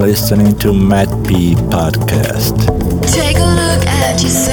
listening to Matt P Podcast. Take a look at yourself.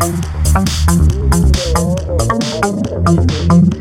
Thank you.